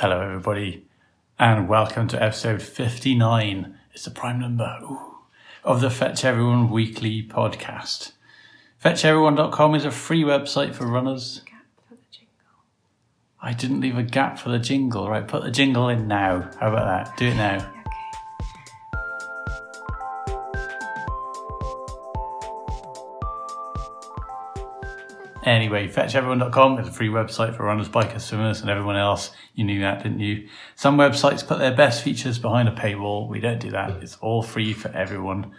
Hello, everybody, and welcome to episode 59. It's a prime number ooh, of the Fetch Everyone weekly podcast. FetchEveryone.com is a free website for runners. Gap for the jingle. I didn't leave a gap for the jingle, right? Put the jingle in now. How about that? Do it now. Anyway, fetcheveryone.com is a free website for runners, bikers, swimmers, and everyone else. You knew that, didn't you? Some websites put their best features behind a paywall. We don't do that. It's all free for everyone.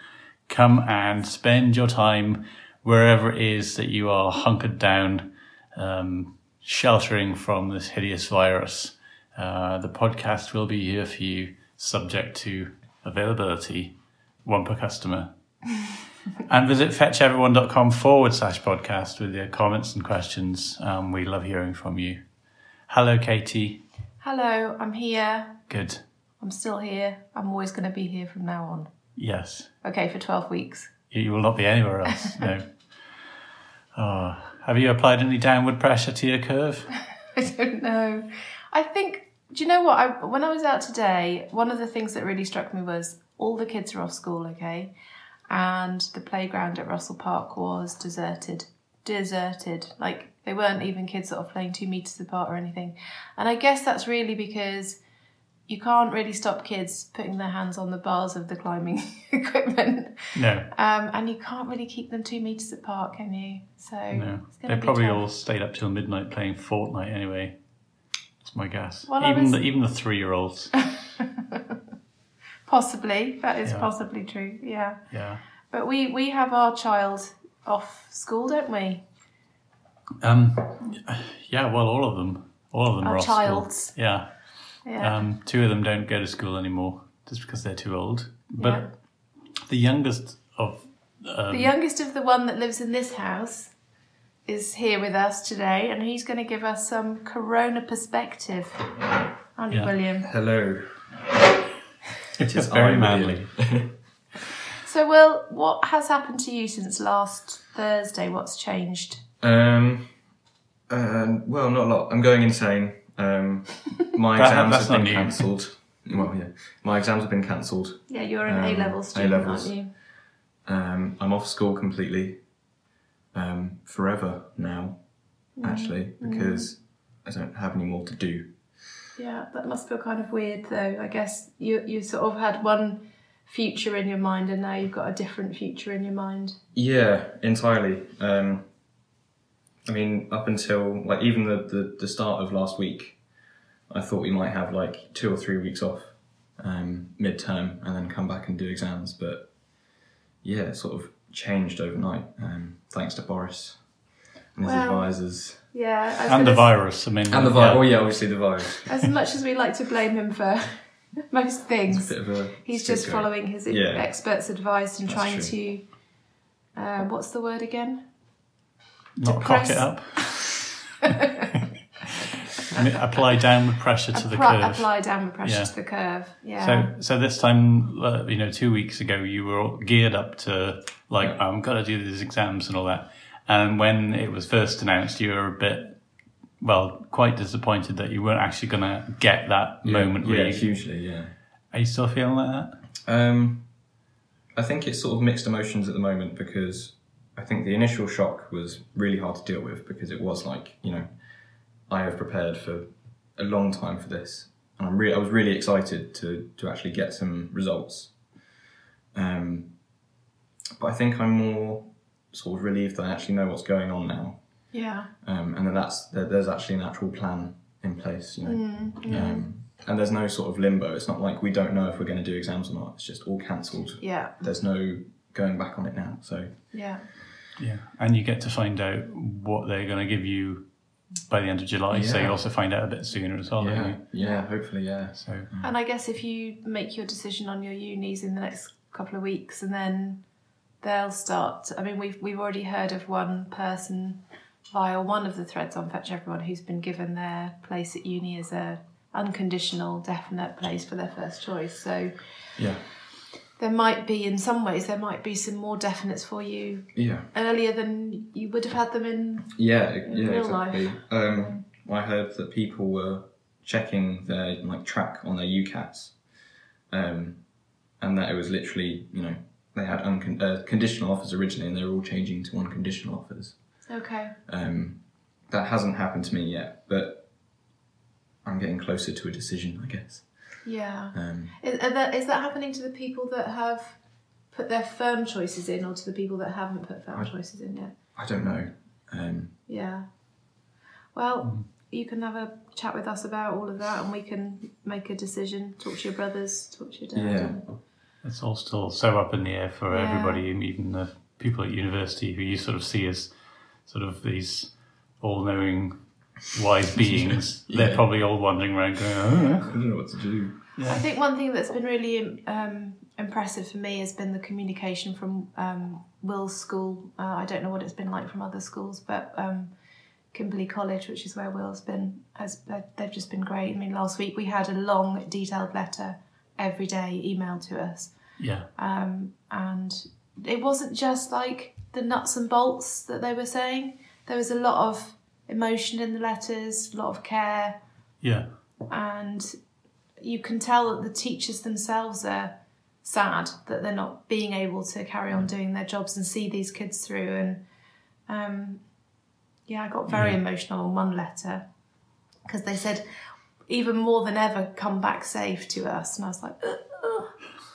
Come and spend your time wherever it is that you are hunkered down, um, sheltering from this hideous virus. Uh, the podcast will be here for you, subject to availability, one per customer and visit fetcheveryone.com forward slash podcast with your comments and questions. Um, we love hearing from you. Hello, Katie. Hello, I'm here. Good. I'm still here. I'm always going to be here from now on. Yes. Okay, for 12 weeks. You will not be anywhere else. No. Oh, have you applied any downward pressure to your curve? I don't know. I think, do you know what? I, when I was out today, one of the things that really struck me was all the kids are off school, okay? And the playground at Russell Park was deserted. Deserted. Like, they weren't even kids that are playing two metres apart or anything. And I guess that's really because you can't really stop kids putting their hands on the bars of the climbing equipment. No. Um, and you can't really keep them two metres apart, can you? So No. They probably tough. all stayed up till midnight playing Fortnite anyway. That's my guess. Well, even was- the even the three year olds. Possibly, that is Yeah. possibly true. Yeah, yeah. but we we have our child off school, don't we? Um. Yeah. Well, all of them. All of them Our are off school. childs. Yeah. Yeah. Um, two of them don't go to school anymore just because they're too old. But Yeah. the youngest of um, the youngest of the one that lives in this house is here with us today, and he's going to give us some Corona perspective. Aren't you, Yeah. William? Hello. It is I, very manly. So, Will, what has happened to you since last Thursday? What's changed? Um, um, well, not a lot. I'm going insane. Um, my That- exams that's have been cancelled. Well, yeah, my exams have been cancelled. Yeah, you're an Um, A level student, A-levels. aren't you? Um, I'm off school completely, um, forever now. Mm. Actually, because I don't have any more to do. Yeah, that must feel kind of weird, though. I guess you you sort of had one future in your mind, and now you've got a different future in your mind. Yeah, entirely. Um, I mean, up until like even the, the, the start of last week, I thought we might have like two or three weeks off um, midterm and then come back and do exams. But yeah, it sort of changed overnight um, thanks to Boris and his Well, advisors Yeah, and the gonna virus. I mean, and the yeah. virus. Oh yeah, obviously the virus. As much as we like to blame him for most things, bit of a he's just scapegoat. following his Yeah. experts' advice and That's trying true. to. Uh, what's the word again? not cock it up. Apply downward pressure to the curve. apply downward pressure Yeah. to the curve. Yeah. So, so this time, uh, you know, two weeks ago, you were geared up to like, Yeah. I'm gonna do these exams and all that. And when it was first announced, you were a bit, well, quite disappointed that you weren't actually gonna get that Yeah, moment. Yeah, you, hugely. Yeah. are you still feeling like that? Um, I think it's sort of mixed emotions at the moment because I think the initial shock was really hard to deal with because it was like you know I have prepared for a long time for this and I'm really I was really excited to to actually get some results. Um, but I think I'm more sort of relieved that I actually know what's going on now, yeah. um, and that that's that there's actually an actual plan in place. You know. Mm, yeah. Um, and there's no sort of limbo. It's not like we don't know if we're going to do exams or not. It's just all cancelled. yeah. There's no going back on it now. So Yeah. Yeah. And you get to find out what they're gonna give you by the end of July. Yeah. So you also find out a bit sooner as well. don't yeah, you? yeah, hopefully, yeah. So And I guess if you make your decision on your unis in the next couple of weeks, and then they'll start. I mean, we've we've already heard of one person via one of the threads on Fetch Everyone who's been given their place at uni as a unconditional, definite place for their first choice. So Yeah, there might be, in some ways, there might be some more definites for you yeah, earlier than you would have had them in. yeah, In yeah, real exactly. life. Um, I heard that people were checking their like track on their UCAS, um, and that it was literally you know they had uncon- uh, conditional offers originally, and they were all changing to unconditional offers. Okay. Um, that hasn't happened to me yet, but I'm getting closer to a decision, I guess. Yeah. Um, Is, are that, is that happening to the people that have put their firm choices in, or to the people that haven't put firm I- choices in yet? I don't know. Um, Yeah. Well, you can have a chat with us about all of that, and we can make a decision. Talk to your brothers. Talk to your dad. Yeah. and- It's all still so up in the air for Yeah. everybody, and even the people at university who you sort of see as sort of these all-knowing, wise beings. Yeah. They're probably all wandering around going, I oh, don't know what to do. I think one thing that's been really um, impressive for me has been the communication from um, Will's school. Uh, I don't know what it's been like from other schools, but um, Kimberley College, which is where Will's been, has they've just been great. I mean, last week we had a long, detailed letter every day emailed to us, yeah, um, and it wasn't just like the nuts and bolts that they were saying. There was a lot of emotion in the letters, a lot of care. Yeah, and you can tell that the teachers themselves are sad that they're not being able to carry on doing their jobs and see these kids through. And um, yeah i got very Yeah. emotional on one letter because they said even more than ever come back safe to us and i was like "Ugh, ugh."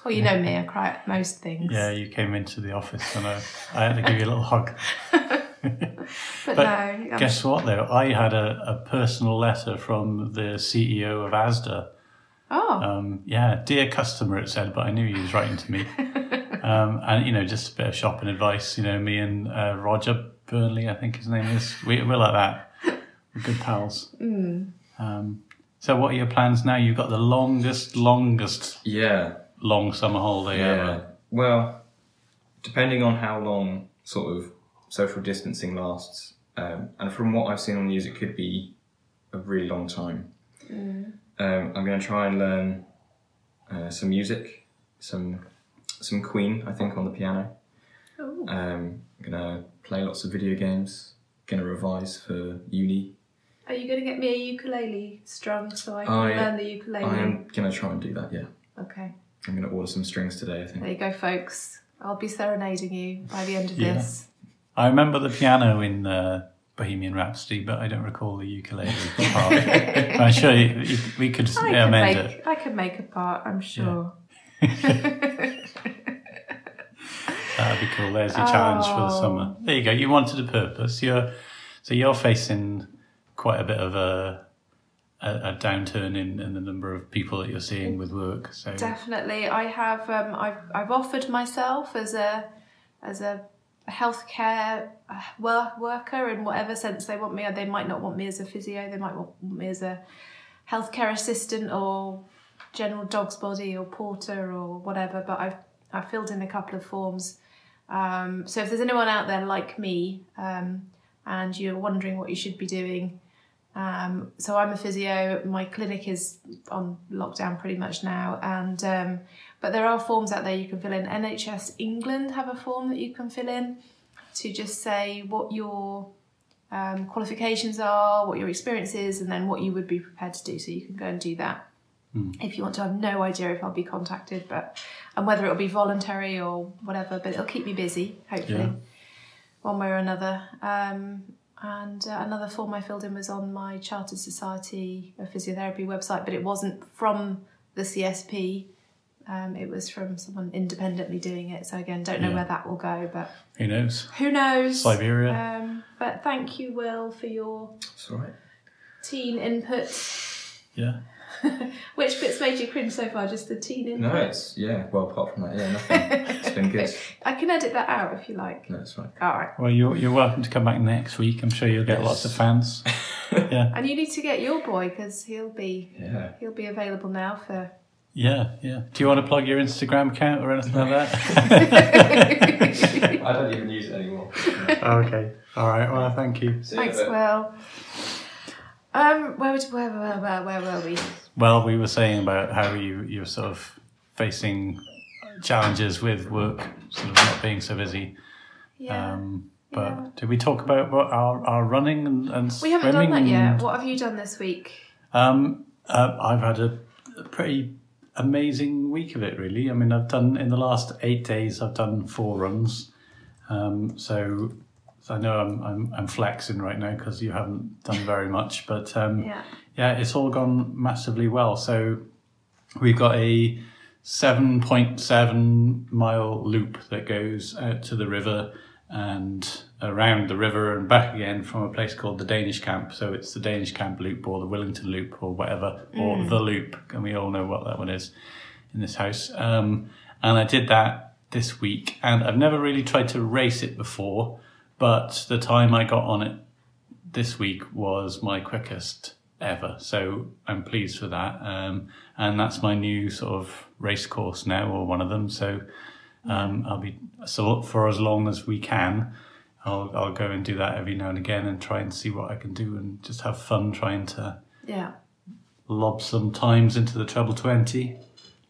well you know me i cry at most things yeah. You came into the office, and I, I had to give you a little hug. but, but no Guess what, though? I had a, a personal letter from the CEO of ASDA. oh Um, yeah, dear customer, it said, but I knew he was writing to me. um, and, you know, just a bit of shopping advice. You know, me and uh, Roger Burnley, I think his name is. We, we're like that. We're good pals. Um, so, what are your plans now? You've got the longest, longest Yeah, long summer holiday yeah. ever. Well, depending on how long sort of social distancing lasts, um, and from what I've seen on the news, it could be a really long time. Um, I'm going to try and learn uh, some music, some some Queen, I think, on the piano. Ooh. Um, I'm going to play lots of video games. Going to revise for uni. Are you going to get me a ukulele strung so i can I- learn the ukulele I am going to try and do that. Yeah, okay I'm going to order some strings today. I think. There you go, folks. I'll be serenading you by the end of Yeah. this. I remember the piano in uh, Bohemian Rhapsody, but I don't recall the ukulele part. I'm sure you, you, we could I can amend make it. I can make a part, I'm sure. That'd be cool. There's your challenge for the Oh. summer. There you go. You wanted a purpose. You're so you're facing quite a bit of a a, a downturn in, in the number of people that you're seeing with work. So Definitely, I have. Um, I've I've offered myself as a as a healthcare uh, work, worker in whatever sense they want me. They might not want me as a physio. They might want me as a healthcare assistant or general dog's body or porter or whatever. But I've I've filled in a couple of forms. Um, so if there's anyone out there like me um, and you're wondering what you should be doing, um, so I'm a physio. My clinic is on lockdown pretty much now, and um, but there are forms out there you can fill in. NHS England have a form that you can fill in to just say what your um, qualifications are, what your experience is, and then what you would be prepared to do. So you can go and do that if you want to. I have no idea if I'll be contacted, but and whether it'll be voluntary or whatever. But it'll keep me busy, hopefully, Yeah. one way or another. Um, and uh, another form I filled in was on my Chartered Society of Physiotherapy website, but it wasn't from the CSP. Um, it was from someone independently doing it. So again, don't know Yeah. where that will go, but who knows? who knows? Siberia. Um, but thank you, Will, for your It's all right. teen input. Yeah. Which bits made you cringe so far? Just the teen input? No, it's yeah. Well, apart from that, yeah, nothing. it's been good. I can edit that out if you like. No, it's right. All right. Well, you're you're welcome to come back next week. I'm sure you'll get Yes. lots of fans. yeah. And you need to get your boy because he'll be Yeah. he'll be available now for. Yeah, yeah. Do you want to plug your Instagram account or anything like that? I don't even use it anymore. okay. All right. Well, thank you. See you Thanks, bit. Will. Um, where, would, where, where, where, where were we? Well, we were saying about how you you're sort of facing challenges with work, sort of not being so busy. Yeah. Um, but Yeah. did we talk about what our, our running and, and we haven't done that yet. What have you done this week? Um, Uh, I've had a, a pretty amazing week of it, really. I mean, I've done in the last eight days, I've done four runs. Um, so, so I know I'm, I'm, I'm flexing right now because you haven't done very much, but um, Yeah. Yeah, it's all gone massively well. So we've got a 7.7 mile loop that goes out to the river and around the river and back again from a place called the Danish Camp. So it's the Danish Camp Loop or the Wellington Loop or whatever, or the Loop, and we all know what that one is in this house. Um, and I did that this week, and I've never really tried to race it before, but the time I got on it this week was my quickest ever. So I'm pleased for that. Um, and that's my new sort of race course now, or one of them. So um, I'll be so for as long as we can. I'll I'll go and do that every now and again and try and see what I can do and just have fun trying to Yeah. lob some times into the treble twenty,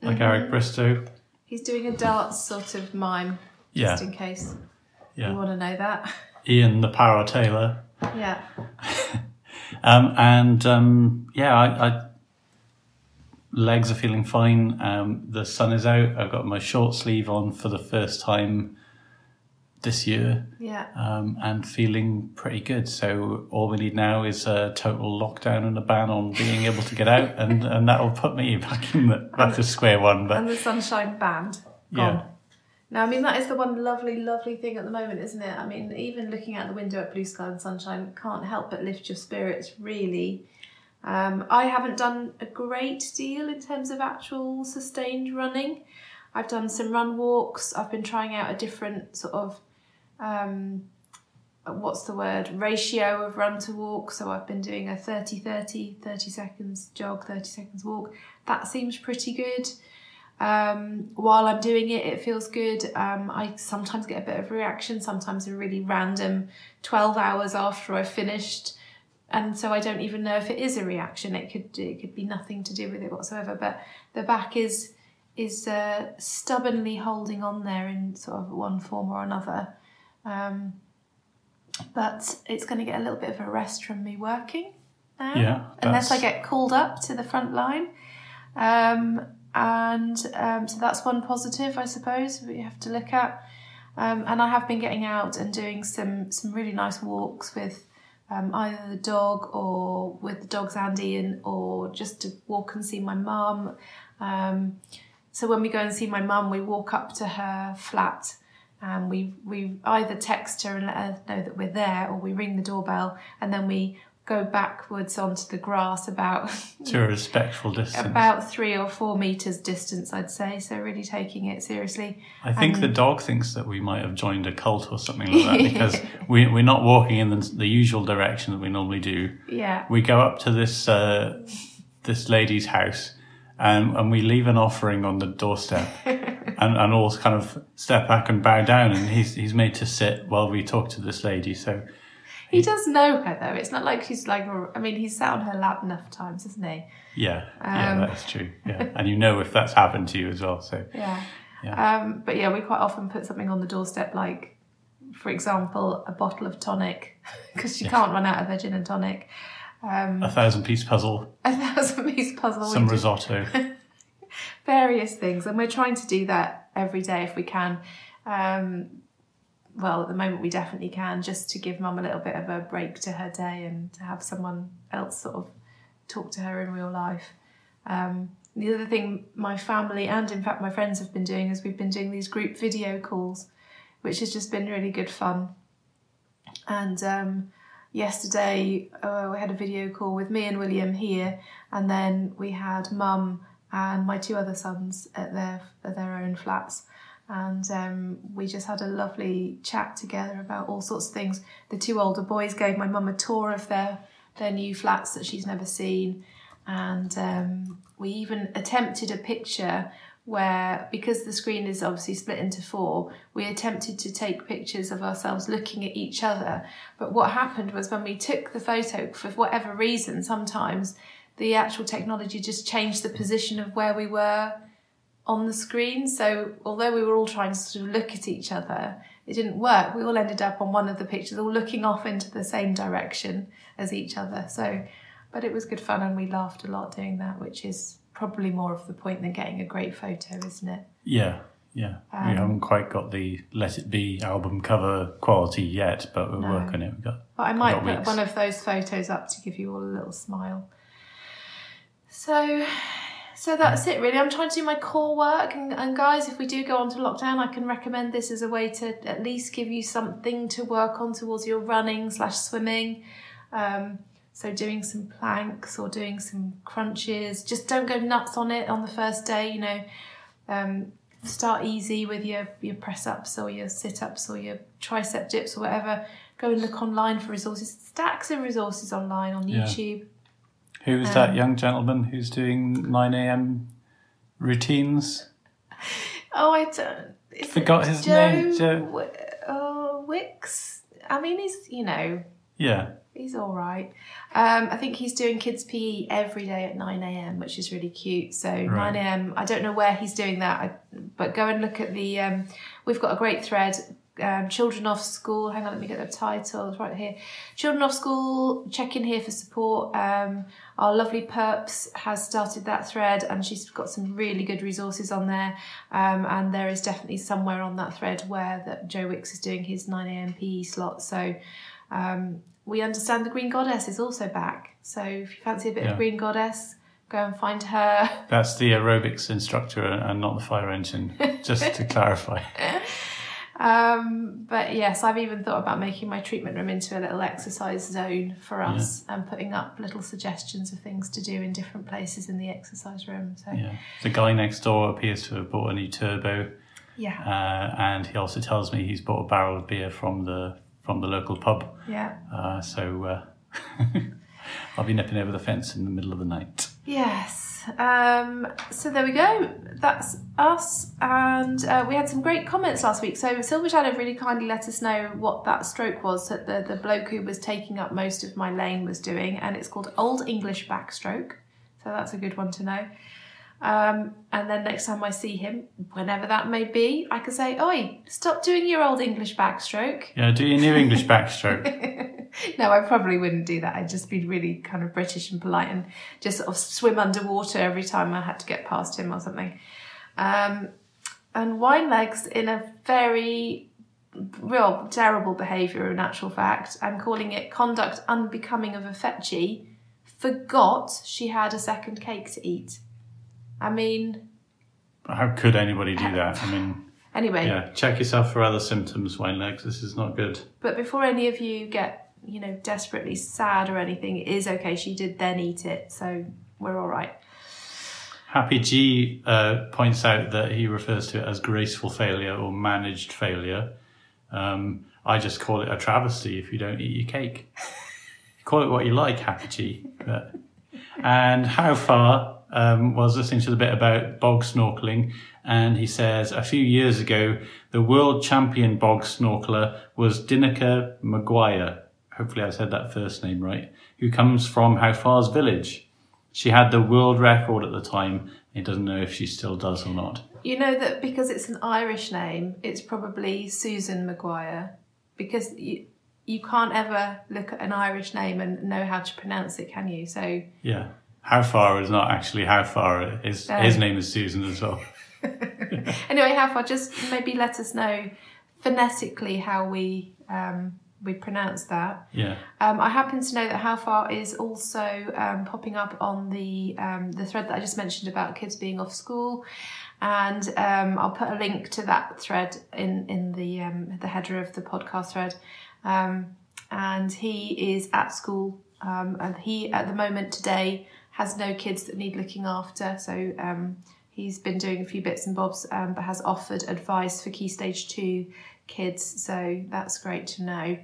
like Eric Bristow. He's doing a darts sort of mime, Yeah, just in case yeah. you want to know that. Ian the Para Taylor. yeah. Um, and um, yeah, I, I legs are feeling fine. Um, the sun is out. I've got my short sleeve on for the first time this year, Yeah. um, and feeling pretty good. So all we need now is a total lockdown and a ban on being able to get out, and, and that'll put me back in the back to square one. But And the sunshine band. yeah, Gone. Now, I mean, that is the one lovely, lovely thing at the moment, isn't it? I mean, even looking out the window at blue sky and sunshine can't help but lift your spirits, really. Um, I haven't done a great deal in terms of actual sustained running. I've done some run walks, I've been trying out a different sort of, um, what's the word, ratio of run to walk. So I've been doing a 30 30, 30 seconds jog, 30 seconds walk. That seems pretty good um, while I'm doing it, it feels good. Um, I sometimes get a bit of reaction, sometimes a really random 12 hours after I've finished. And so I don't even know if it is a reaction. It could it could be nothing to do with it whatsoever. But the back is is uh, stubbornly holding on there in sort of one form or another. Um, but it's going to get a little bit of a rest from me working now, Yeah, unless I get called up to the front line. Um, and um, so that's one positive, I suppose, we have to look at. Um, and I have been getting out and doing some some really nice walks with um, either the dog or with the dogs Andy, and or just to walk and see my mum. Um, so when we go and see my mum, we walk up to her flat and we we either text her and let her know that we're there, or we ring the doorbell and then we go backwards onto the grass about to a respectful distance. about three or four meters distance, I'd say. So really taking it seriously. I think the dog thinks that we might have joined a cult or something like that because we, we're not walking in the, the usual direction that we normally do. Yeah, We go up to this uh, this lady's house and, and we leave an offering on the doorstep and, and all kind of step back and bow down and he's, he's made to sit while we talk to this lady. So he does know her though. It's not like he's like. I mean, he's sat on her lap enough times, isn't he? yeah, yeah, Um, that's true. Yeah. And you know if that's happened to you as well. So Yeah. Yeah. Um, but yeah, we quite often put something on the doorstep, like, for example, a bottle of tonic, because you can't run out of a gin and tonic. Um, a thousand piece puzzle, a thousand piece puzzle. some risotto. various things, and we're trying to do that every day if we can. Um, well, at the moment, we definitely can, just to give mum a little bit of a break to her day and to have someone else sort of talk to her in real life. Um, the other thing my family and, in fact, my friends have been doing is we've been doing these group video calls, which has just been really good fun. And um, yesterday, uh, we had a video call with me and William here, and then we had mum and my two other sons at their at their own flats, and um, we just had a lovely chat together about all sorts of things. The two older boys gave my mum a tour of their their new flats that she's never seen, and um, we even attempted a picture where because the screen is obviously split into four we attempted to take pictures of ourselves looking at each other. But what happened was when we took the photo for whatever reason sometimes the actual technology just changed the position of where we were on the screen so although we were all trying to sort of look at each other it didn't work we all ended up on one of the pictures all looking off into the same direction as each other so but it was good fun and we laughed a lot doing that, which is probably more of the point than getting a great photo, isn't it? Yeah, yeah. Um, we haven't quite got the Let It Be album cover quality yet, but we're No. working it. We've got But I might put weeks. one of those photos up to give you all a little smile. So, so that's it really. I'm trying to do my core work, and, and guys, if we do go on to lockdown, I can recommend this as a way to at least give you something to work on towards your running slash swimming. Um, so doing some planks or doing some crunches. Just don't go nuts on it on the first day. You know, um, start easy with your your press ups or your sit ups or your tricep dips or whatever. Go and look online for resources. Stacks of resources online on Yeah. YouTube. Who's Um, that young gentleman who's doing 9 a.m. routines? Oh, I don't. Forgot his Joe name, Joe- Wi- uh, Wicks. I mean, he's you know Yeah, he's all right. Um, I think he's doing kids PE every day at nine a.m., which is really cute. So nine a.m. I don't know where he's doing that, I, but go and look at the. Um, we've got a great thread. Um, Children off school. Hang on, let me get the title it's right here. Children off school. Check in here for support. Um, our lovely Perps has started that thread, and she's got some really good resources on there. Um, and there is definitely somewhere on that thread where that Joe Wicks is doing his nine a.m. PE slot. So um, we understand the Green Goddess is also back. So if you fancy a bit Yeah. of Green Goddess, go and find her. that's the aerobics instructor and not the fire engine, just to clarify. Um, but yes, I've even thought about making my treatment room into a little exercise zone for us and putting up little suggestions of things to do in different places in the exercise room. So Yeah. The guy next door appears to have bought a new turbo, yeah, uh, and he also tells me he's bought a barrel of beer from the from the local pub. yeah. Uh, so uh, I'll be nipping over the fence in the middle of the night. Yes. Um, so there we go. That's us. And uh, we had some great comments last week. So Silver Shadow really kindly let us know what that stroke was that the, the bloke who was taking up most of my lane was doing. And it's called Old English backstroke. So that's a good one to know. Um, and then next time I see him, whenever that may be, I can say, Oi, stop doing your Old English backstroke. Yeah, do your new English backstroke. no, I probably wouldn't do that. I'd just be really kind of British and polite and just sort of swim underwater every time I had to get past him or something. Um, and wine legs in a very real terrible behaviour in actual fact I'm calling it conduct unbecoming of a fetchy forgot she had a second cake to eat. I mean, How could anybody do that? I mean, anyway, yeah, check yourself for other symptoms, wine legs. This is not good. But before any of you get, you know, desperately sad or anything, it is okay. She did then eat it, so we're all right. Happy G uh, points out that he refers to it as graceful failure or managed failure. Um, I just call it a travesty if you don't eat your cake. call it what you like, Happy G. But, and how far um, was listening to the bit about bog snorkeling, and he says a few years ago the world champion bog snorkeler was Dineka Maguire. Hopefully, I said that first name right. Who comes from How Far's village. She had the world record at the time. He doesn't know if she still does or not. You know that because it's an Irish name, it's probably Susan Maguire, because you you can't ever look at an Irish name and know how to pronounce it, can you? So Yeah. How far is not actually how far. His, No. his name is Susan as well. anyway, how far? Just maybe let us know phonetically how we um, we pronounce that. Yeah. Um, I happen to know that How Far is also um, popping up on the um, the thread that I just mentioned about kids being off school, and um, I'll put a link to that thread in in the um, the header of the podcast thread. Um, and he is at school, um, and he at the moment today has no kids that need looking after. So um, he's been doing a few bits and bobs, um, but has offered advice for Key Stage Two kids. So that's great to know.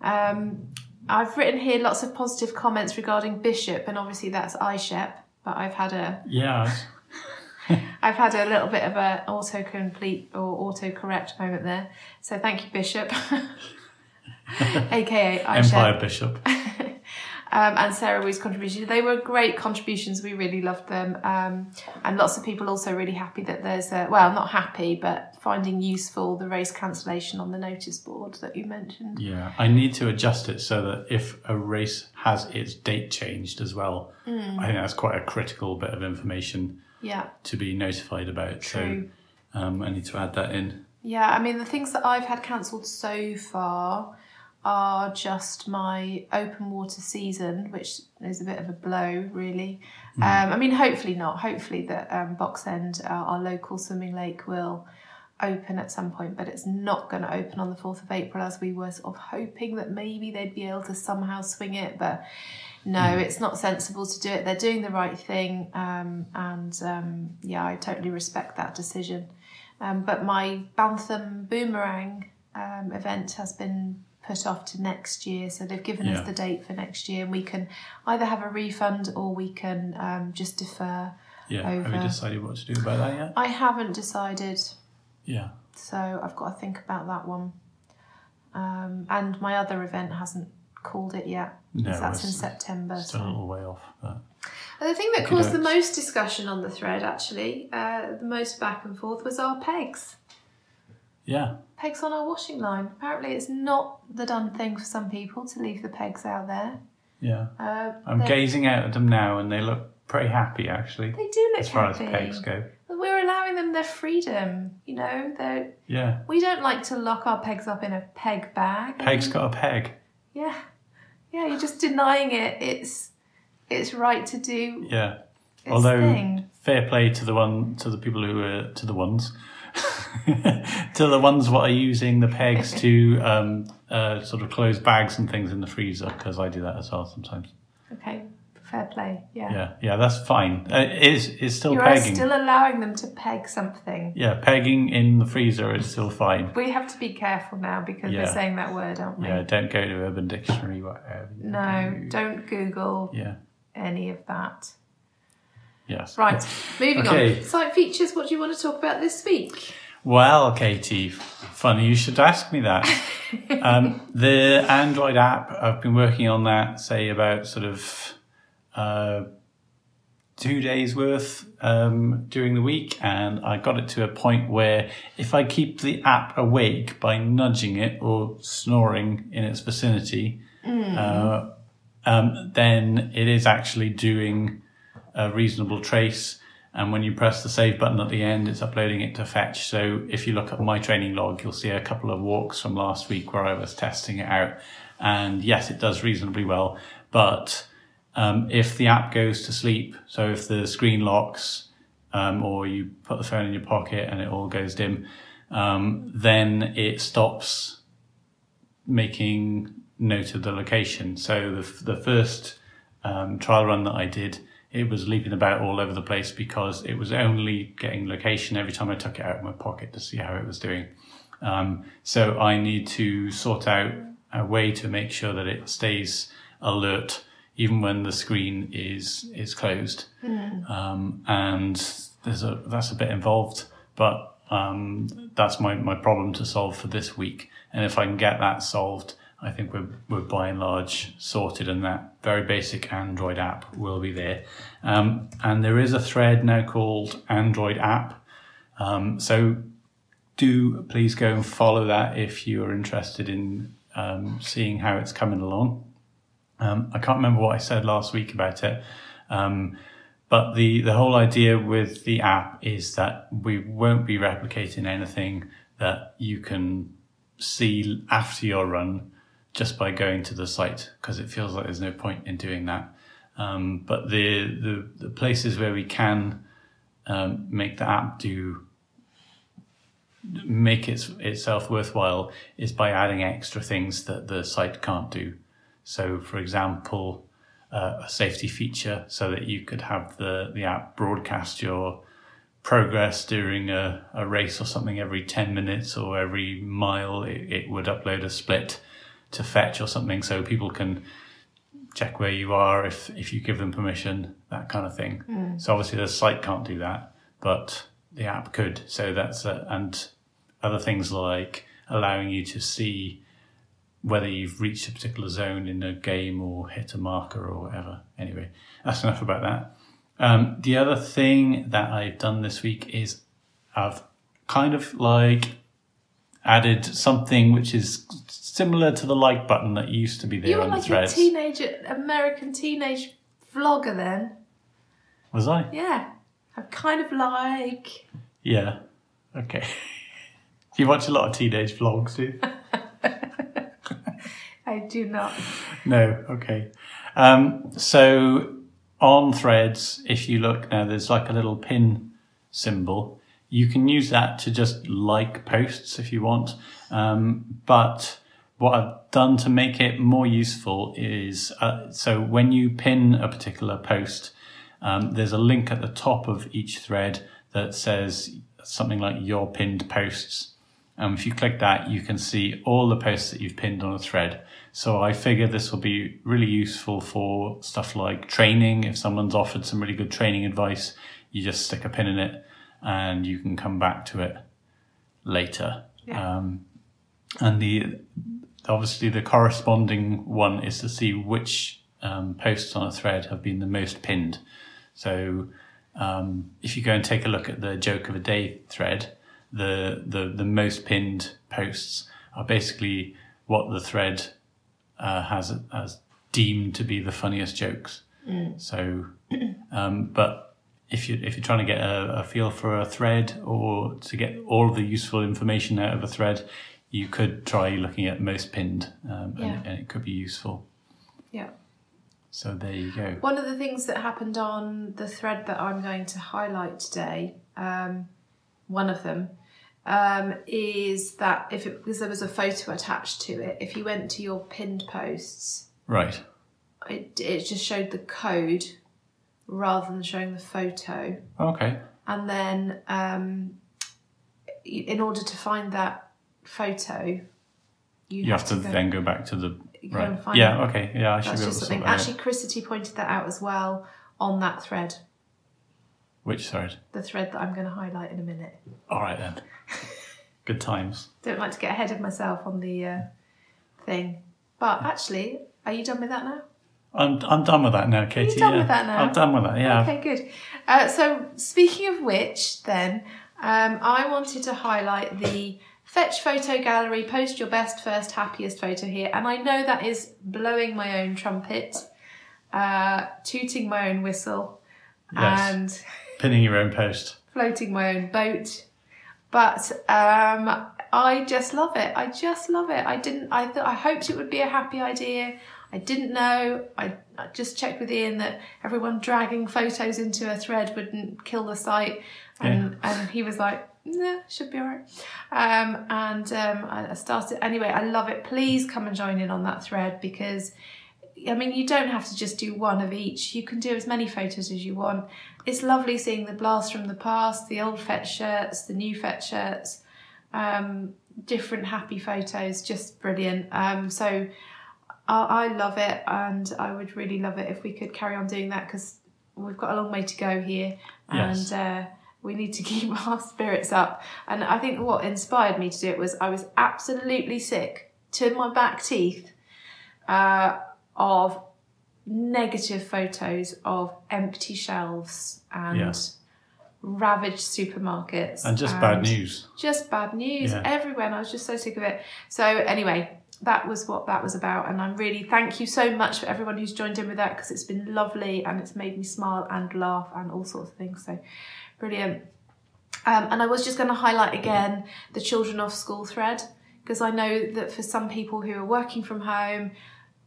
Um, I've written here lots of positive comments regarding Bishop, and obviously that's iShep. But I've had a Yeah. I've had a little bit of a autocomplete or autocorrect moment there. So thank you, Bishop, aka iShep. Empire Bishop. um, and Sarah Wu's contribution. They were great contributions. We really loved them, um, and lots of people also really happy that there's a well, not happy, but finding useful the race cancellation on the notice board that you mentioned. Yeah, I need to adjust it so that if a race has its date changed as well, Mm. I think that's quite a critical bit of information Yeah. to be notified about. True. So um, I need to add that in. Yeah, I mean, the things that I've had cancelled so far are just my open water season, which is a bit of a blow, really. Um, I mean, hopefully not. Hopefully that um, Box End, uh, our local swimming lake, will open at some point, but it's not going to open on the 4th of April as we were sort of hoping that maybe they'd be able to somehow swing it, but no, it's not sensible to do it. They're doing the right thing, um, and um, yeah, I totally respect that decision. Um, but my Bantham Boomerang um, event has been put off to next year, so they've given Yeah. us the date for next year, and we can either have a refund or we can um, just defer. Yeah, have you Over. decided what to do about that yet? I haven't decided, Yeah. so I've got to think about that one. Um, and my other event hasn't called it yet. No, that's in September. Still a little way off. But And the thing that caused the most discussion on the thread, actually, uh, the most back and forth, was our pegs. Yeah, Pegs on our washing line. Apparently, it's not the done thing for some people to leave the pegs out there. yeah. Uh, I'm they- gazing out at them now and they look pretty happy actually, They do look as far happy. as pegs go. We're allowing them their freedom. You know, they're, Yeah. we don't like to lock our pegs up in a peg bag. Peg's got a peg. Yeah, yeah. You're just denying it. It's it's right to do Yeah. Although thing. fair play to the one to the people who are to the ones to the ones what are using the pegs to um, uh, sort of close bags and things in the freezer because I do that as well sometimes. Okay, fair play. Yeah. Yeah, yeah, that's fine. Uh, it is it's still You're pegging. still allowing them to peg something. Yeah, pegging in the freezer is still fine. We have to be careful now because Yeah. we're saying that word, aren't we? Yeah, don't go to Urban Dictionary. Whatever. No, do. don't Google Yeah. any of that. Yes. Right, moving Okay. on. Site features, what do you want to talk about this week? Well, Katie, funny you should ask me that. um, the Android app, I've been working on that, say about sort of uh, two days worth um, during the week, and I got it to a point where if I keep the app awake by nudging it or snoring in its vicinity, uh, um, then it is actually doing a reasonable trace. And when you press the save button at the end, it's uploading it to fetch. So if you look at my training log, you'll see a couple of walks from last week where I was testing it out. And yes, it does reasonably well. But um, if the app goes to sleep, so if the screen locks, um, or you put the phone in your pocket and it all goes dim, um, then it stops making note of the location. So the, the first um, trial run that I did, it was leaping about all over the place because it was only getting location every time I took it out of my pocket to see how it was doing. Um, so I need to sort out a way to make sure that it stays alert even when the screen is is closed. Um, and there's a that's a bit involved, but um, that's my, my problem to solve for this week. And if I can get that solved, I think we're, we're by and large sorted and that very basic Android app will be there. Um, and there is a thread now called Android app. Um, so do please go and follow that if you are interested in um, seeing how it's coming along. Um, I can't remember what I said last week about it. Um, but the, the whole idea with the app is that we won't be replicating anything that you can see after your run just by going to the site because it feels like there's no point in doing that. Um, but the, the, the places where we can um, make the app do make its, itself worthwhile is by adding extra things that the site can't do. So, for example, uh, a safety feature so that you could have the, the app broadcast your progress during a, a race or something every 10 minutes or every mile. It, it would upload a split to fetch or something so people can check where you are if, if you give them permission, that kind of thing. So, obviously, the site can't do that, but the app could. So, that's a, and other things like allowing you to see whether you've reached a particular zone in a game or hit a marker or whatever. Anyway, that's enough about that. Um, the other thing that I've done this week is I've kind of like added something which is similar to the like button that used to be there You were on the like a teenage American teenage vlogger then. Was I? Yeah. I kind of like. Yeah. Okay. you watch a lot of teenage vlogs, do you? I do not. No, okay. Um, so on threads, if you look now, there's like a little pin symbol. You can use that to just like posts if you want. Um, but what I've done to make it more useful is uh, so when you pin a particular post, um, there's a link at the top of each thread that says something like your pinned posts. Um, if you click that, you can see all the posts that you've pinned on a thread. So I figure this will be really useful for stuff like training. If someone's offered some really good training advice, you just stick a pin in it and you can come back to it later. Yeah. Um, and the obviously the corresponding one is to see which um, posts on a thread have been the most pinned. So um, if you go and take a look at the joke of a day thread, the the the most pinned posts are basically what the thread uh, has as deemed to be the funniest jokes. So, um, but if you if you're trying to get a, a feel for a thread or to get all of the useful information out of a thread, you could try looking at most pinned, um, Yeah. and, and it could be useful. Yeah. So there you go. One of the things that happened on the thread that I'm going to highlight today, um, one of them, um, is that if it, because there was a photo attached to it, if you went to your pinned posts, Right. it, it just showed the code rather than showing the photo. Okay. And then, um, in order to find that photo, you, You have to go- then go back to the right. Yeah. Okay. Yeah. I should That's be able to something. Actually, Chrisity pointed that out as well on that thread, Which thread? the thread that I'm going to highlight in a minute. All right then. Good times. Don't like to get ahead of myself on the uh, thing. But actually, are you done with that now? I'm I'm done with that now, Katie. Are done yeah. with that now? I'm done with that. Yeah. Okay, good. Uh, so, speaking of which, then, um, I wanted to highlight the Fetch Photo Gallery, post your best, first, happiest photo here. And I know that is blowing my own trumpet, uh, tooting my own whistle, Yes. and Pinning your own post. floating my own boat. But um, I just love it. I just love it. I didn't. I th- I hoped it would be a happy idea. I didn't know. I, I just checked with Ian that everyone dragging photos into a thread wouldn't kill the site, and and he was like, "Nah, should be alright." Um, and um, I I started anyway. I love it. Please come and join in on that thread because. I mean, you don't have to just do one of each. You can do as many photos as you want. It's lovely seeing the blast from the past, the old fetch shirts, the new fetch shirts, um, different happy photos, just brilliant. Um, so I, I love it, and I would really love it if we could carry on doing that because we've got a long way to go here, Yes. and uh, we need to keep our spirits up. And I think what inspired me to do it was I was absolutely sick to my back teeth uh, of negative photos of empty shelves and ravaged supermarkets And just bad news. just bad news Yeah. everywhere and I was just so sick of it. So anyway, that was what that was about and I'm really thank you so much for everyone who's joined in with that because it's been lovely and it's made me smile and laugh and all sorts of things. So brilliant. Um, and I was just going to highlight again the children off school thread because I know that for some people who are working from home,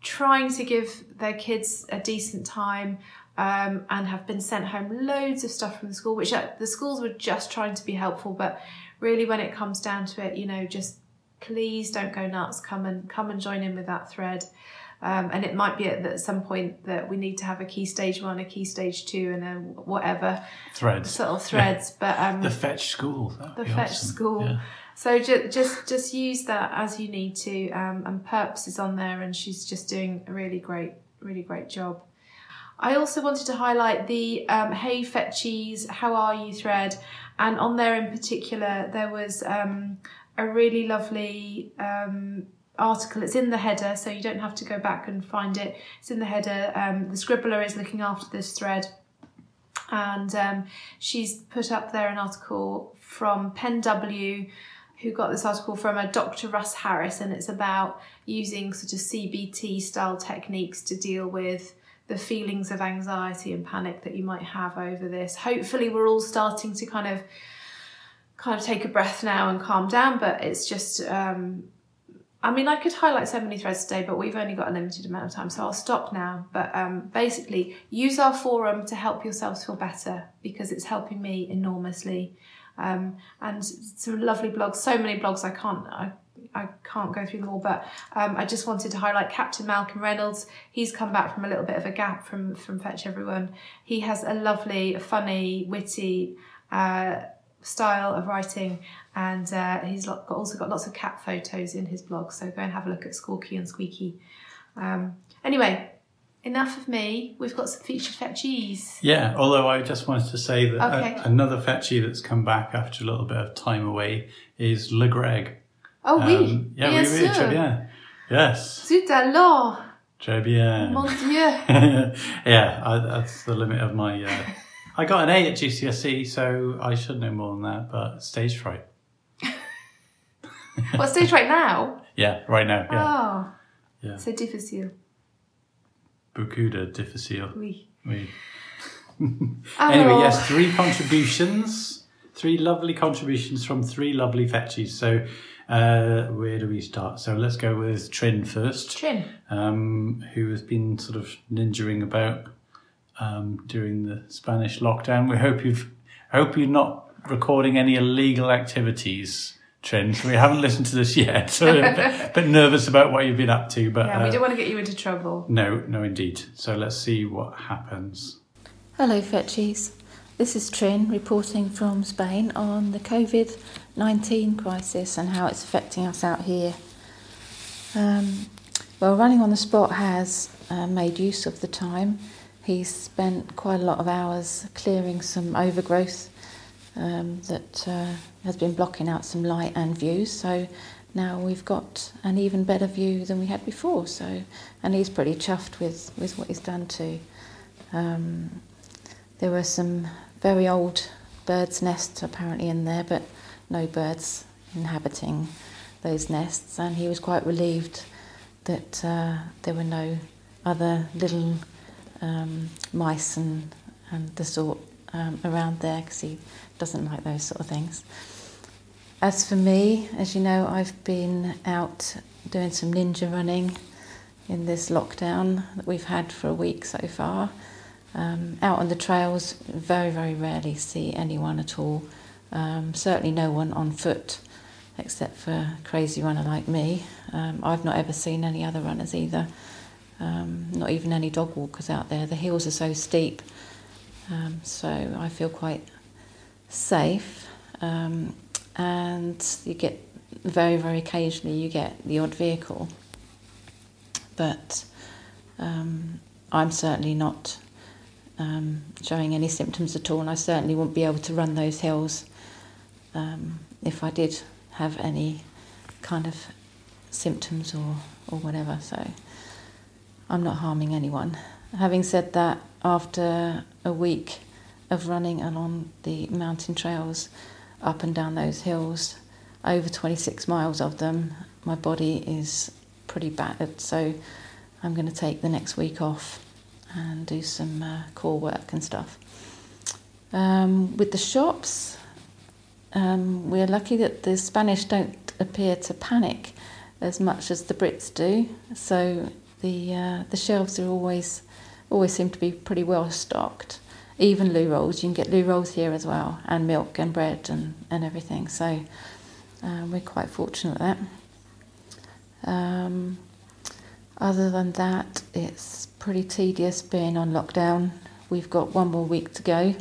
trying to give their kids a decent time um, and have been sent home loads of stuff from the school, which uh, the schools were just trying to be helpful, but really when it comes down to it, you know, just please don't go nuts. Come and come and join in with that thread. Um, and it might be at, at some point that we need to have a key stage one, a key stage two, and a whatever Threads. sort of threads. But um, The fetch school. That'd the fetch awesome. school. Yeah. So just just just use that as you need to. Um, and Perps is on there, and she's just doing a really great, really great job. I also wanted to highlight the um, Hey Fetchies, How Are You thread, and on there in particular there was um, a really lovely um, article. It's in the header, so you don't have to go back and find it. It's in the header. Um, the scribbler is looking after this thread, and um, she's put up there an article from Penn W. Who got this article from a Dr. Russ Harris, and it's about using sort of CBT style techniques to deal with the feelings of anxiety and panic that you might have over this. Hopefully, we're all starting to kind of kind of take a breath now and calm down, but it's just um, I mean, I could highlight so many threads today, but we've only got a limited amount of time, so I'll stop now. But um, basically, use our forum to help yourselves feel better because it's helping me enormously. Um, and some lovely blogs, so many blogs I can't I, I can't go through them all, but um, I just wanted to highlight Captain Malcolm Reynolds. He's come back from a little bit of a gap from from Fetch Everyone. He has a lovely, funny, witty. Uh, style of writing and uh, he's got, also got lots of cat photos in his blog so go and have a look at Squawky and Squeaky um, anyway enough of me we've got some featured fetchies Yeah, although I just wanted to say that Okay. a- another fetchy that's come back after a little bit of time away is Le Greg. oh oui Um, yeah, bien oui, oui, sûr très bien. Yes, zut alors très bien. mon dieu yeah, I, that's the limit of my. Uh, I got an A at GCSE, so I should know more than that, but stage fright. what stage right now Yeah, right now. Yeah. oh Yeah. c'est difficile Beaucoup de difficile. oui Oui. Anyway, yes, three contributions, three lovely contributions from three lovely fetchies. So, uh, where do we start? So let's go with Trin first, Trin um, who has been sort of ninjaing about um, during the Spanish lockdown. We hope you've hope you're not recording any illegal activities. Trin, we haven't listened to this yet. So we're a bit, bit nervous about what you've been up to, but yeah we uh, don't want to get you into trouble no, no, indeed. So let's see what happens. Hello, Fetchies. This is Trin reporting from Spain on the COVID 19 crisis and how it's affecting us out here. Um, well, Running on the Spot has uh, made use of the time. He's spent quite a lot of hours clearing some overgrowth um, that uh, has been blocking out some light and views. So now we've got an even better view than we had before. So, and he's pretty chuffed with, with what he's done too. Um, there were some very old birds' nests apparently in there, but no birds inhabiting those nests, and he was quite relieved that uh, there were no other little um, mice and, and the sort um, around there because he doesn't like those sort of things. As for me, as you know, I've been out doing some ninja running in this lockdown that we've had for a week so far. Um, out on the trails, very, very rarely see anyone at all. Um, certainly no one on foot, except for a crazy runner like me. Um, I've not ever seen any other runners either. Um, not even any dog walkers out there. The hills are so steep, um, so I feel quite safe. Um, and you get very, very occasionally you get the odd vehicle, but um, I'm certainly not um, showing any symptoms at all, and I certainly wouldn't be able to run those hills um, if I did have any kind of symptoms or, or whatever. So I'm not harming anyone. Having said that, after a week of running along the mountain trails up and down those hills, over 26 miles of them, my body is pretty battered. So I'm going to take the next week off and do some uh, core work and stuff. Um, with the shops, um, we're lucky that the Spanish don't appear to panic as much as the Brits do. So the uh, the shelves are always always seem to be pretty well stocked. Even loo rolls, you can get loo rolls here as well, and milk and bread and, and everything. So uh, we're quite fortunate at that. Um, other than that, it's pretty tedious being on lockdown. We've got one more week to go,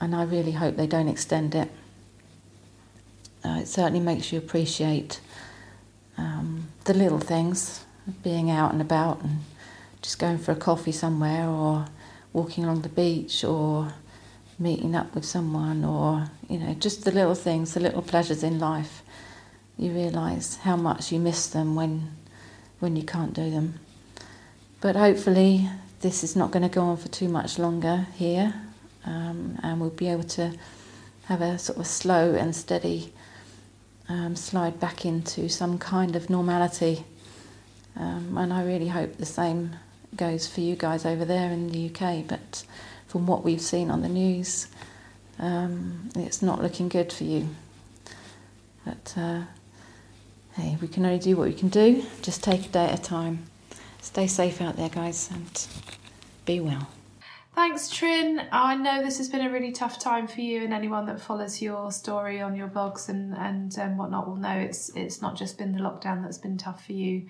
and I really hope they don't extend it. Uh, it certainly makes you appreciate um, the little things, being out and about and just going for a coffee somewhere or walking along the beach or meeting up with someone or, you know, just the little things, the little pleasures in life. you realise how much you miss them when when you can't do them. But hopefully, this is not going to go on for too much longer here, um, and we'll be able to have a sort of slow and steady um, slide back into some kind of normality. Um, and I really hope the same goes for you guys over there in the UK. But from what we've seen on the news, um, it's not looking good for you. But uh, hey, we can only do what we can do. Just take a day at a time. Stay safe out there, guys, and be well. Thanks, Trin. I know this has been a really tough time for you, and anyone that follows your story on your blogs and and um, whatnot will know it's it's not just been the lockdown that's been tough for you,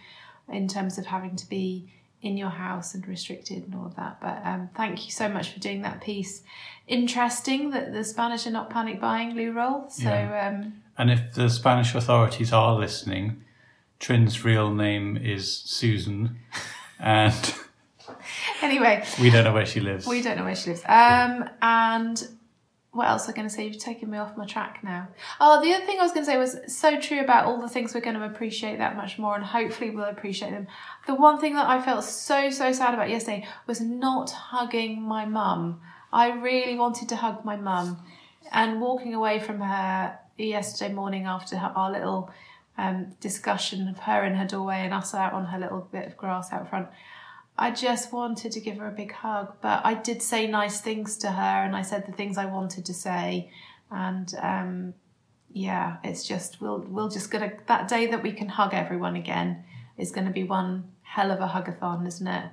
in terms of having to be in your house and restricted and all of that. But um, thank you so much for doing that piece. Interesting that the Spanish are not panic buying loo roll. So Yeah. um, And if the Spanish authorities are listening, Trin's real name is Susan, and anyway, we don't know where she lives. we don't know where she lives. Um, and what else was I going to say? You've taken me off my track now. Oh, the other thing I was going to say was so true about all the things we're going to appreciate that much more, and hopefully we'll appreciate them. The one thing that I felt so so sad about yesterday was not hugging my mum. I really wanted to hug my mum, and walking away from her yesterday morning after her, our little um, discussion of her in her doorway and us out on her little bit of grass out front. I just wanted to give her a big hug, but I did say nice things to her and I said the things I wanted to say. And um, yeah, it's just we'll we'll just gonna that day that we can hug everyone again is gonna be one hell of a hugathon, isn't it?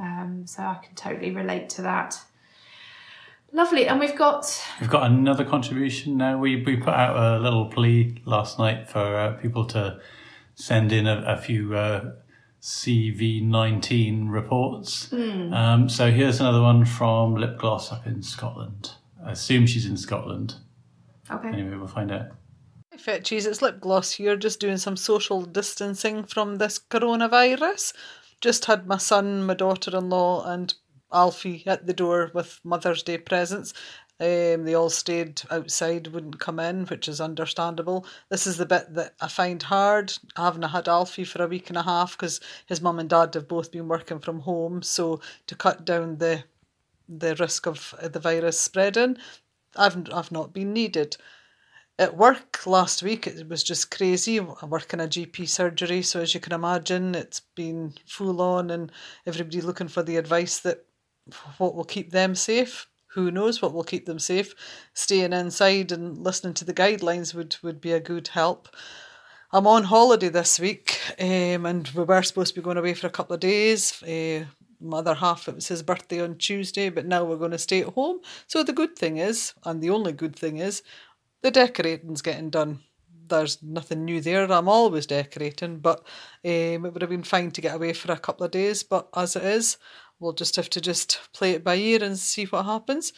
Um, so I can totally relate to that. Lovely, and we've got We've got another contribution now. We we put out a little plea last night for uh, people to send in a, a few uh, CV19 reports. Um, so here's another one from Lip Gloss up in Scotland. I assume she's in Scotland. okay. Anyway, we'll find out. Hi, Fetchies, it's Lip Gloss here, just doing some social distancing from this coronavirus. Just had my son, my daughter in law, and Alfie at the door with Mother's Day presents. Um, they all stayed outside, wouldn't come in, which is understandable. This is the bit that I find hard. I haven't had Alfie for a week and a half because his mum and dad have both been working from home. So to cut down the the risk of the virus spreading, I've I've not been needed. At work last week, it was just crazy. I work in a GP surgery, so as you can imagine, it's been full on, and everybody looking for the advice that what will keep them safe. Who knows what will keep them safe? Staying inside and listening to the guidelines would, would be a good help. I'm on holiday this week, um, and we were supposed to be going away for a couple of days. Uh, my other half, it was his birthday on Tuesday, but now we're going to stay at home. So the good thing is, and the only good thing is, the decorating's getting done. There's nothing new there. I'm always decorating, but um, it would have been fine to get away for a couple of days. But as it is, we'll just have to just play it by ear and see what happens.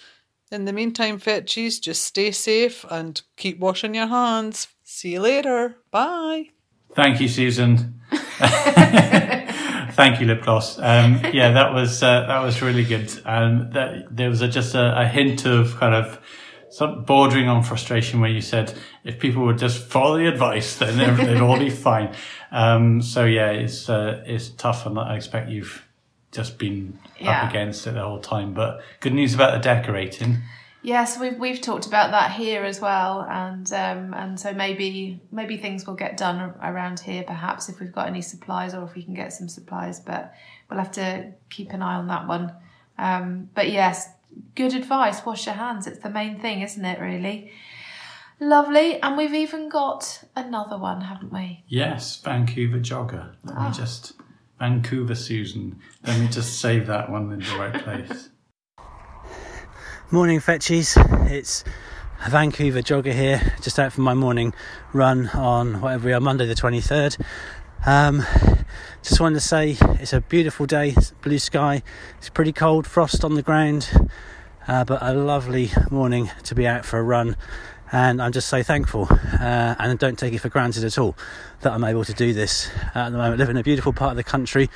In the meantime, fetchies, just stay safe and keep washing your hands. See you later. Bye. Thank you, Susan. Thank you, Lip Gloss. Um, yeah, that was uh, that was really good. Um, that there was a, just a, a hint of kind of some bordering on frustration where you said if people would just follow the advice, then they'd all be fine. Um, so yeah, it's uh, it's tough, and I expect you've just been Yeah. up against it the whole time. But good news about the decorating. Yes, we've we've talked about that here as well, and um, and so maybe maybe things will get done around here, perhaps if we've got any supplies or if we can get some supplies. But we'll have to keep an eye on that one. Um, but yes, good advice. Wash your hands. It's the main thing, isn't it? Really lovely. And we've even got another one, haven't we? Yes, Vancouver jogger. Let me just Vancouver Susan. Let me just save that one in the right place. Morning fetchies, it's a Vancouver jogger here, just out for my morning run on whatever we are, Monday the 23rd. Um, just wanted to say it's a beautiful day, blue sky, it's pretty cold, frost on the ground, uh, but a lovely morning to be out for a run. And I'm just so thankful uh, and don't take it for granted at all that I'm able to do this at the moment. Live in a beautiful part of the country,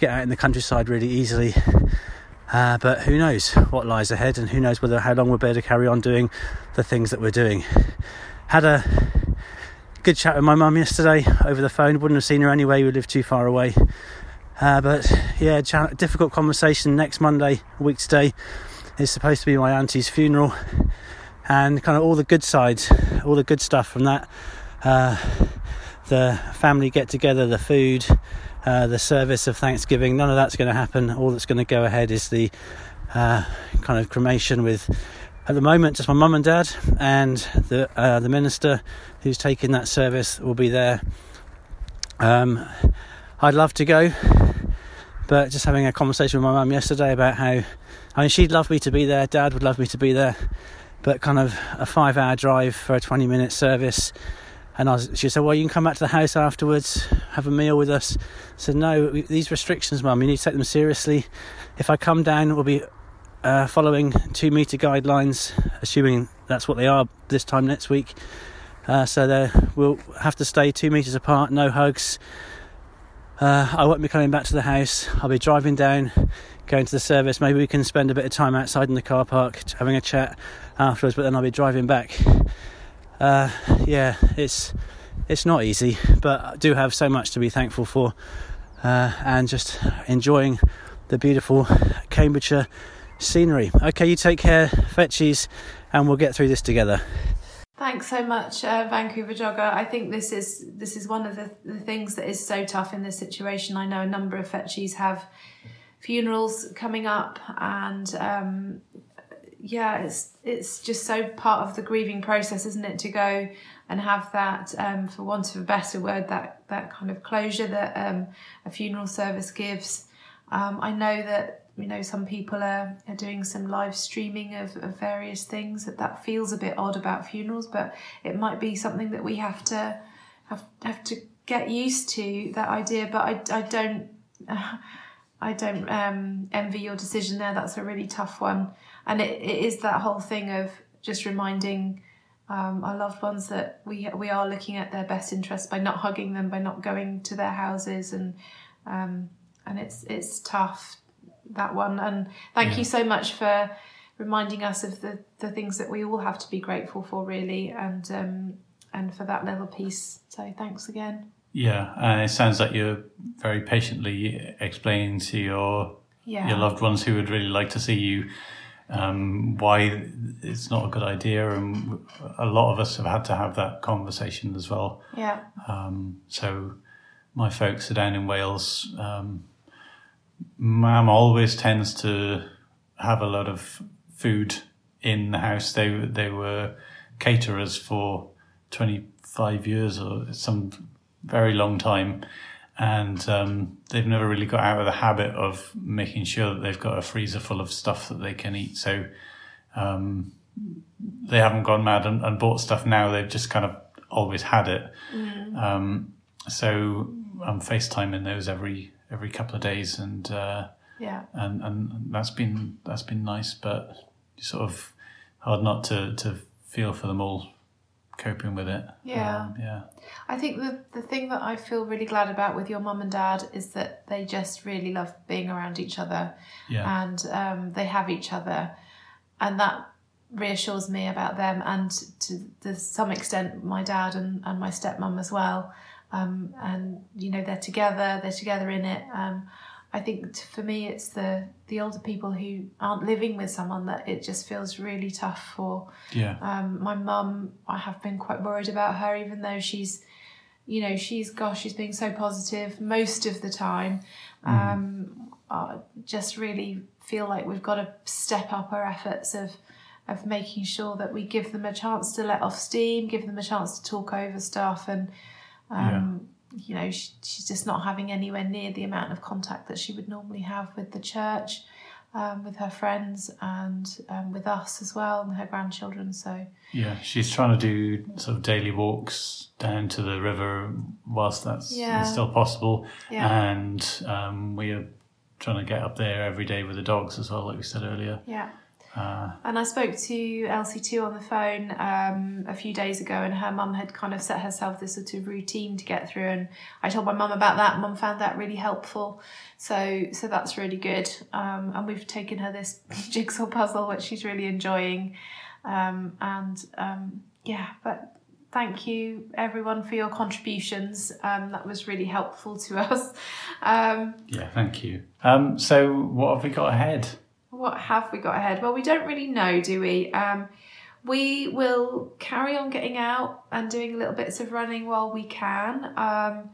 get out in the countryside really easily. Uh, but who knows what lies ahead, and who knows whether how long we'll be able to carry on doing the things that we're doing. Had a good chat with my mum yesterday over the phone. Wouldn't have seen her anyway. We live too far away. Uh, but yeah, difficult conversation. Next Monday, week today, is supposed to be my auntie's funeral, and kind of all the good sides, all the good stuff from that. Uh, the family get together, the food, uh, the service of Thanksgiving. None of that's going to happen. All that's going to go ahead is the uh, kind of cremation with, at the moment, just my mum and dad and the uh, the minister who's taking that service will be there. Um, I'd love to go, but just having a conversation with my mum yesterday about how, I mean, she'd love me to be there. Dad would love me to be there, but kind of a five-hour drive for a twenty-minute service and was, she said, "Well, you can come back to the house afterwards, have a meal with us." I said, "No, these restrictions, Mum, you need to take them seriously. If I come down, we'll be uh, following two meter guidelines, assuming that's what they are this time next week. Uh, so we'll have to stay two meters apart, no hugs. Uh, I won't be coming back to the house. I'll be driving down, going to the service. Maybe we can spend a bit of time outside in the car park, having a chat afterwards. But then I'll be driving back." uh, yeah, it's it's not easy, but I do have so much to be thankful for, uh, and just enjoying the beautiful Cambridgeshire scenery. Okay, you take care, Fetchies, and we'll get through this together. Thanks so much, uh, Vancouver Jogger. I think this is this is one of the, the things that is so tough in this situation. I know a number of Fetchies have funerals coming up, and um, yeah, it's it's just so part of the grieving process, isn't it? To go and have that, um, for want of a better word, that that kind of closure that um, a funeral service gives. Um, I know that you know some people are, are doing some live streaming of, of various things. That that feels a bit odd about funerals, but it might be something that we have to have have to get used to that idea. But I I don't. I don't um, envy your decision there. That's a really tough one and it, it is that whole thing of just reminding um, our loved ones that we we are looking at their best interests by not hugging them, by not going to their houses, and um, and it's it's tough that one. And thank yeah. you so much for reminding us of the the things that we all have to be grateful for, really, and um, and for that little piece. So thanks again. Yeah, and it sounds like you're very patiently explaining to your yeah. your loved ones who would really like to see you um, why it's not a good idea, and a lot of us have had to have that conversation as well. Yeah. Um, so my folks are down in Wales. Um, Mum always tends to have a lot of food in the house. They they were caterers for twenty five years or some very long time and um, they've never really got out of the habit of making sure that they've got a freezer full of stuff that they can eat. So um, they haven't gone mad and, and, bought stuff now. They've just kind of always had it. Mm. Um, so I'm FaceTiming those every every couple of days, and uh, yeah, and and that's been that's been nice, but sort of hard not to to feel for them all coping with it. Yeah. Um, yeah. I think the the thing that I feel really glad about with your mum and dad is that they just really love being around each other. Yeah. And um, they have each other. And that reassures me about them and to, to some extent my dad and, and my stepmom as well. Um, and you know they're together, they're together in it. I think for me, it's the the older people who aren't living with someone that it just feels really tough for. Yeah. Um, my mum, I have been quite worried about her, even though she's, you know, she's gosh, she's being so positive most of the time. Mm. Um, I just really feel like we've got to step up our efforts of of making sure that we give them a chance to let off steam, give them a chance to talk over stuff, and um, you know, she, she's just not having anywhere near the amount of contact that she would normally have with the church, um, with her friends, and um, with us as well, and her grandchildren. So yeah, she's trying to do sort of daily walks down to the river whilst that's yeah. still possible, yeah. and um, we are trying to get up there every day with the dogs as well, like we said earlier. Yeah. Uh, and I spoke to Elsie2 on the phone um, a few days ago, and her mum had kind of set herself this sort of routine to get through. And I told my mum about that. Mum found that really helpful, so so that's really good. Um, and we've taken her this jigsaw puzzle, which she's really enjoying. Um, and um, yeah, but thank you everyone for your contributions. Um, that was really helpful to us. Um, Yeah, thank you. Um, so what have we got ahead? What have we got ahead? Well, we don't really know, do we? Um, we will carry on getting out and doing little bits of running while we can. Um,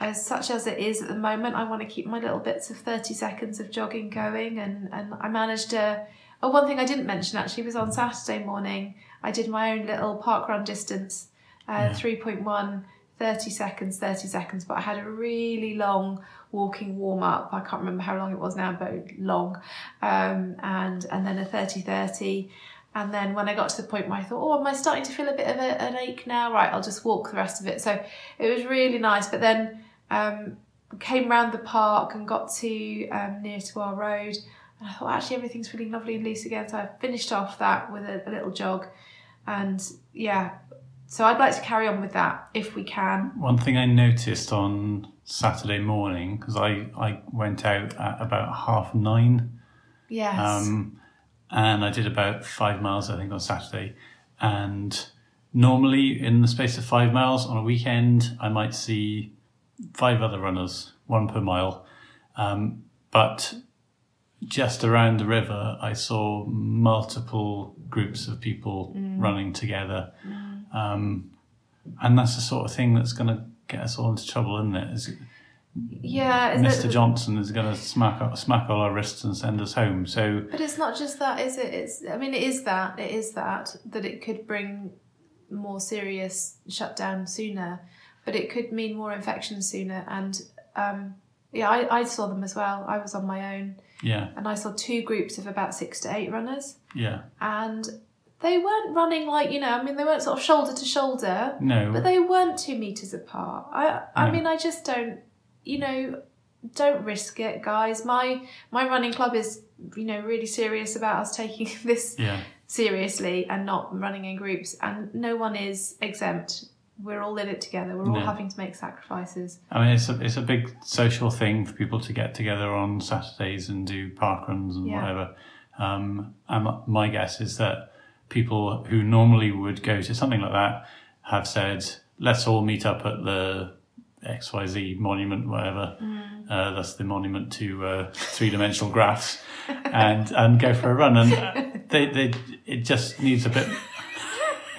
as such as it is at the moment, I want to keep my little bits of 30 seconds of jogging going. And, and I managed a. Oh, one thing I didn't mention actually was on Saturday morning, I did my own little park run distance, uh, Yeah. 3.1, 30 seconds, 30 seconds. But I had a really long walking warm up. I can't remember how long it was now, but long. Um, and, and then a 30 30. And then when I got to the point where I thought, oh, am I starting to feel a bit of a, an ache now? Right, I'll just walk the rest of it. So it was really nice. But then um, came round the park and got to um, near to our road. And I thought, actually, everything's feeling lovely and loose again. So I finished off that with a, a little jog. And yeah, so I'd like to carry on with that if we can. One thing I noticed on Saturday morning, because I, I went out at about half nine Yes. Um, and I did about five miles, I think, on Saturday. And normally, in the space of five miles on a weekend, I might see five other runners, one per mile. Um, but just around the river, I saw multiple groups of people running together. Um, and that's the sort of thing that's going to get us all into trouble, isn't it? Is yeah. Mr. it- Johnson is going to smack smack all our wrists and send us home. So But it's not just that, is it? It's I mean, it is that. It is that that it could bring more serious shutdown sooner, but it could mean more infections sooner. And um, yeah, I, I saw them as well. I was on my own, yeah, and I saw two groups of about six to eight runners, yeah, and they weren't running like you know. I mean, they weren't sort of shoulder to shoulder, no, but they weren't two meters apart. I I No. mean, I just don't, you know, don't risk it, guys. My my running club is, you know, really serious about us taking this yeah, seriously and not running in groups, and no one is exempt. We're all in it together. We're all No. having to make sacrifices. I mean, it's a it's a big social thing for people to get together on Saturdays and do park runs and Yeah. whatever. Um, and my guess is that people who normally would go to something like that have said, "Let's all meet up at the X Y Z monument, whatever." Uh, that's the monument to uh, three dimensional graphs, and and go for a run. And they they it just needs a bit.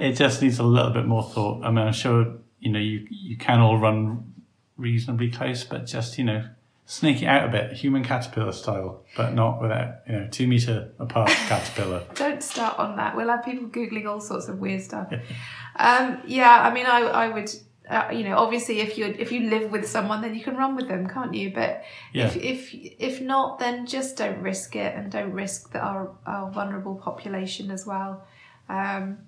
it just needs a little bit more thought. I mean, I'm sure you know you you can all run reasonably close, but just you know sneak it out a bit, human caterpillar style, but not without you know two meter apart caterpillar. Don't start on that. We'll have people googling all sorts of weird stuff. um, yeah, I mean, I I would. Uh, you know, obviously, if you if you live with someone, then you can run with them, can't you? But Yeah. if if if not, then just don't risk it, and don't risk the, our our vulnerable population as well. Um,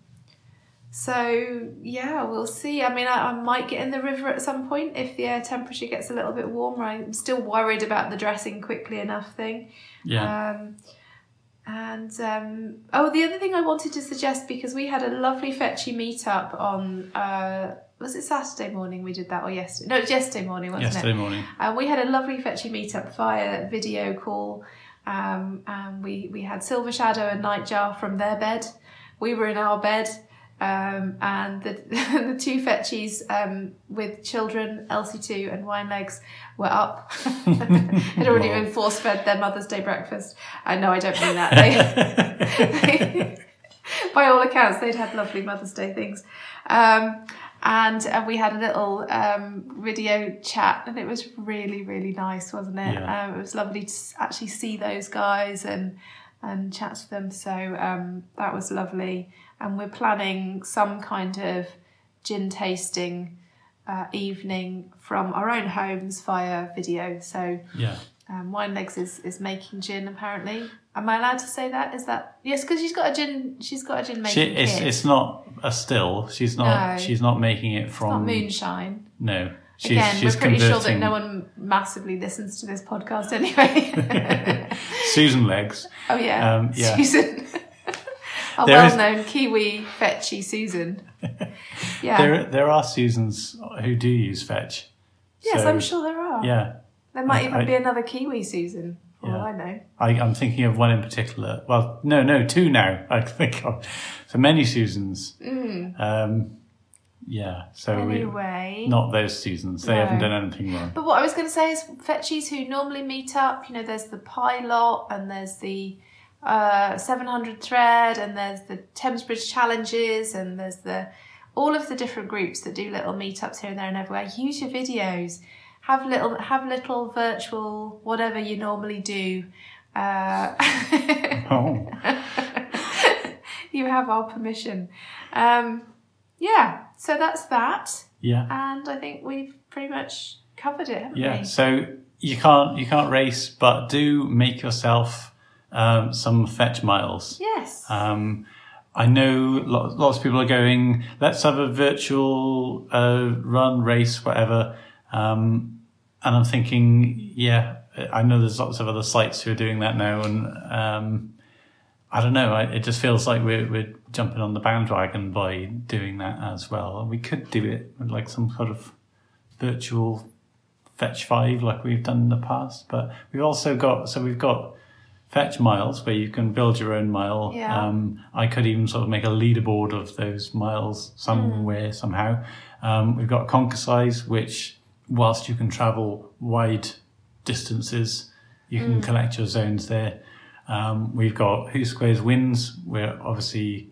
so yeah, we'll see. I mean, I, I might get in the river at some point if the air temperature gets a little bit warmer. I'm still worried about the dressing quickly enough thing. Yeah, Um, and um, oh, the other thing I wanted to suggest because we had a lovely fetchy meetup on uh, was it Saturday morning we did that or yesterday? No, it was yesterday morning, wasn't yesterday it? morning. And we had a lovely fetchy meetup via video call. Um, and we, we had Silver Shadow and Nightjar from their bed. We were in our bed. Um, and the, the two fetchies um, with children, Elsie2 and Wine Legs, were up. Had already Wow. been force fed their Mother's Day breakfast. I know I don't mean that. They, by all accounts, they'd had lovely Mother's Day things. Um, and uh, we had a little um, video chat, and it was really, really nice, wasn't it? Yeah. Um, it was lovely to actually see those guys and and chat to them. So um, that was lovely. And we're planning some kind of gin tasting uh, evening from our own homes via video. So Yeah, um, Wine Legs is, is making gin apparently. Am I allowed to say that? Is that yes? Because she's got a gin. She's got a gin she, it's kit. it's not a still. She's not. No. She's not making it from moonshine. No, she's Again, she's we're pretty sure that no one massively listens to this podcast anyway. Susan legs. oh yeah, Um, yeah. Susan, a There is- well-known Kiwi fetchy Susan. Yeah. There there are Susans who do use fetch. yes, So, I'm sure there are. Yeah, There might I- even I- be another Kiwi Susan. Oh, Yeah. I know. I, I'm thinking of one in particular. Well, no, no, two now. I think of so many Susans. Um, yeah, so Mm. Anyway. we, not those Susans. They No. haven't done anything wrong. But what I was going to say is fetchies who normally meet up, you know, there's the Pilot and there's the uh, 700 Thread and there's the Thames Bridge Challenges and there's the all of the different groups that do little meetups here and there and everywhere. Use your videos. Have little have little virtual whatever you normally do. Uh, Oh, you have our permission. Um, yeah, so that's that. yeah, And I think we've pretty much covered it, haven't yeah. we? So you can't you can't race, but do make yourself um, some fetch miles. Yes. Um, I know lots, lots of people are going, let's have a virtual uh, run, race, whatever. Um, and I'm thinking, yeah, I know there's lots of other sites who are doing that now. And um, I don't know, I, it just feels like we're, we're jumping on the bandwagon by doing that as well. And we could do it with like some sort of virtual fetch five like we've done in the past. But we've also got, so we've got fetch miles where you can build your own mile. Yeah. Um, I could even sort of make a leaderboard of those miles somewhere, somehow. Um, we've got Conquercise, which whilst you can travel wide distances, you can collect your zones there. Um, we've got Who Squares Wins, where obviously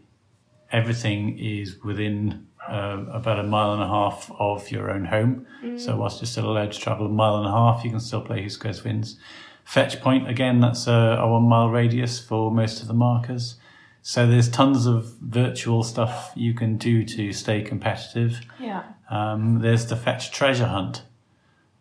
everything is within uh, about a mile and a half of your own home. So whilst you're still allowed to travel a mile and a half, you can still play Who Squares Wins. Fetch Point, again, that's a, a one mile radius for most of the markers. So there's tons of virtual stuff you can do to stay competitive. yeah. Um, there's the Fetch Treasure Hunt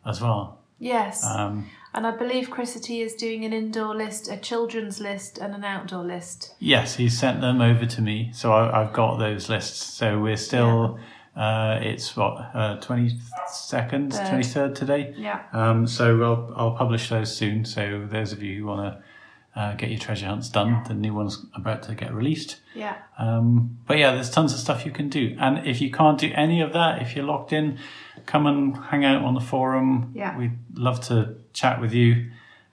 as well. Yes. Um, and I believe Chrisity is doing an indoor list, a children's list, and an outdoor list. Yes, he sent them over to me, so I, I've got those lists. So we're still, uh, it's what twenty second, twenty third today. Yeah. Um, so I'll I'll publish those soon. So those of you who want to uh, get your treasure hunts done, the new one's about to get released. Yeah. Um, but yeah, there's tons of stuff you can do. And if you can't do any of that, if you're locked in, come and hang out on the forum. Yeah. We'd love to chat with you.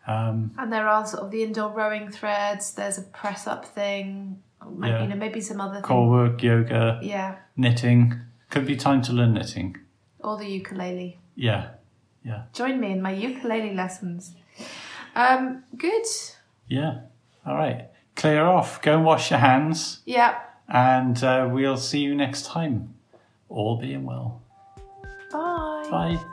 Um, And there are sort of the indoor rowing threads. There's a press up thing. Maybe, Yeah. You know, maybe some other core thing. work, yoga, Yeah. knitting. Could be time to learn knitting. Or the ukulele. Yeah. Yeah. Join me in my ukulele lessons. Um, good. Yeah. All right. Clear off. Go and wash your hands. Yeah. And uh, we'll see you next time. All being well. Bye. Bye.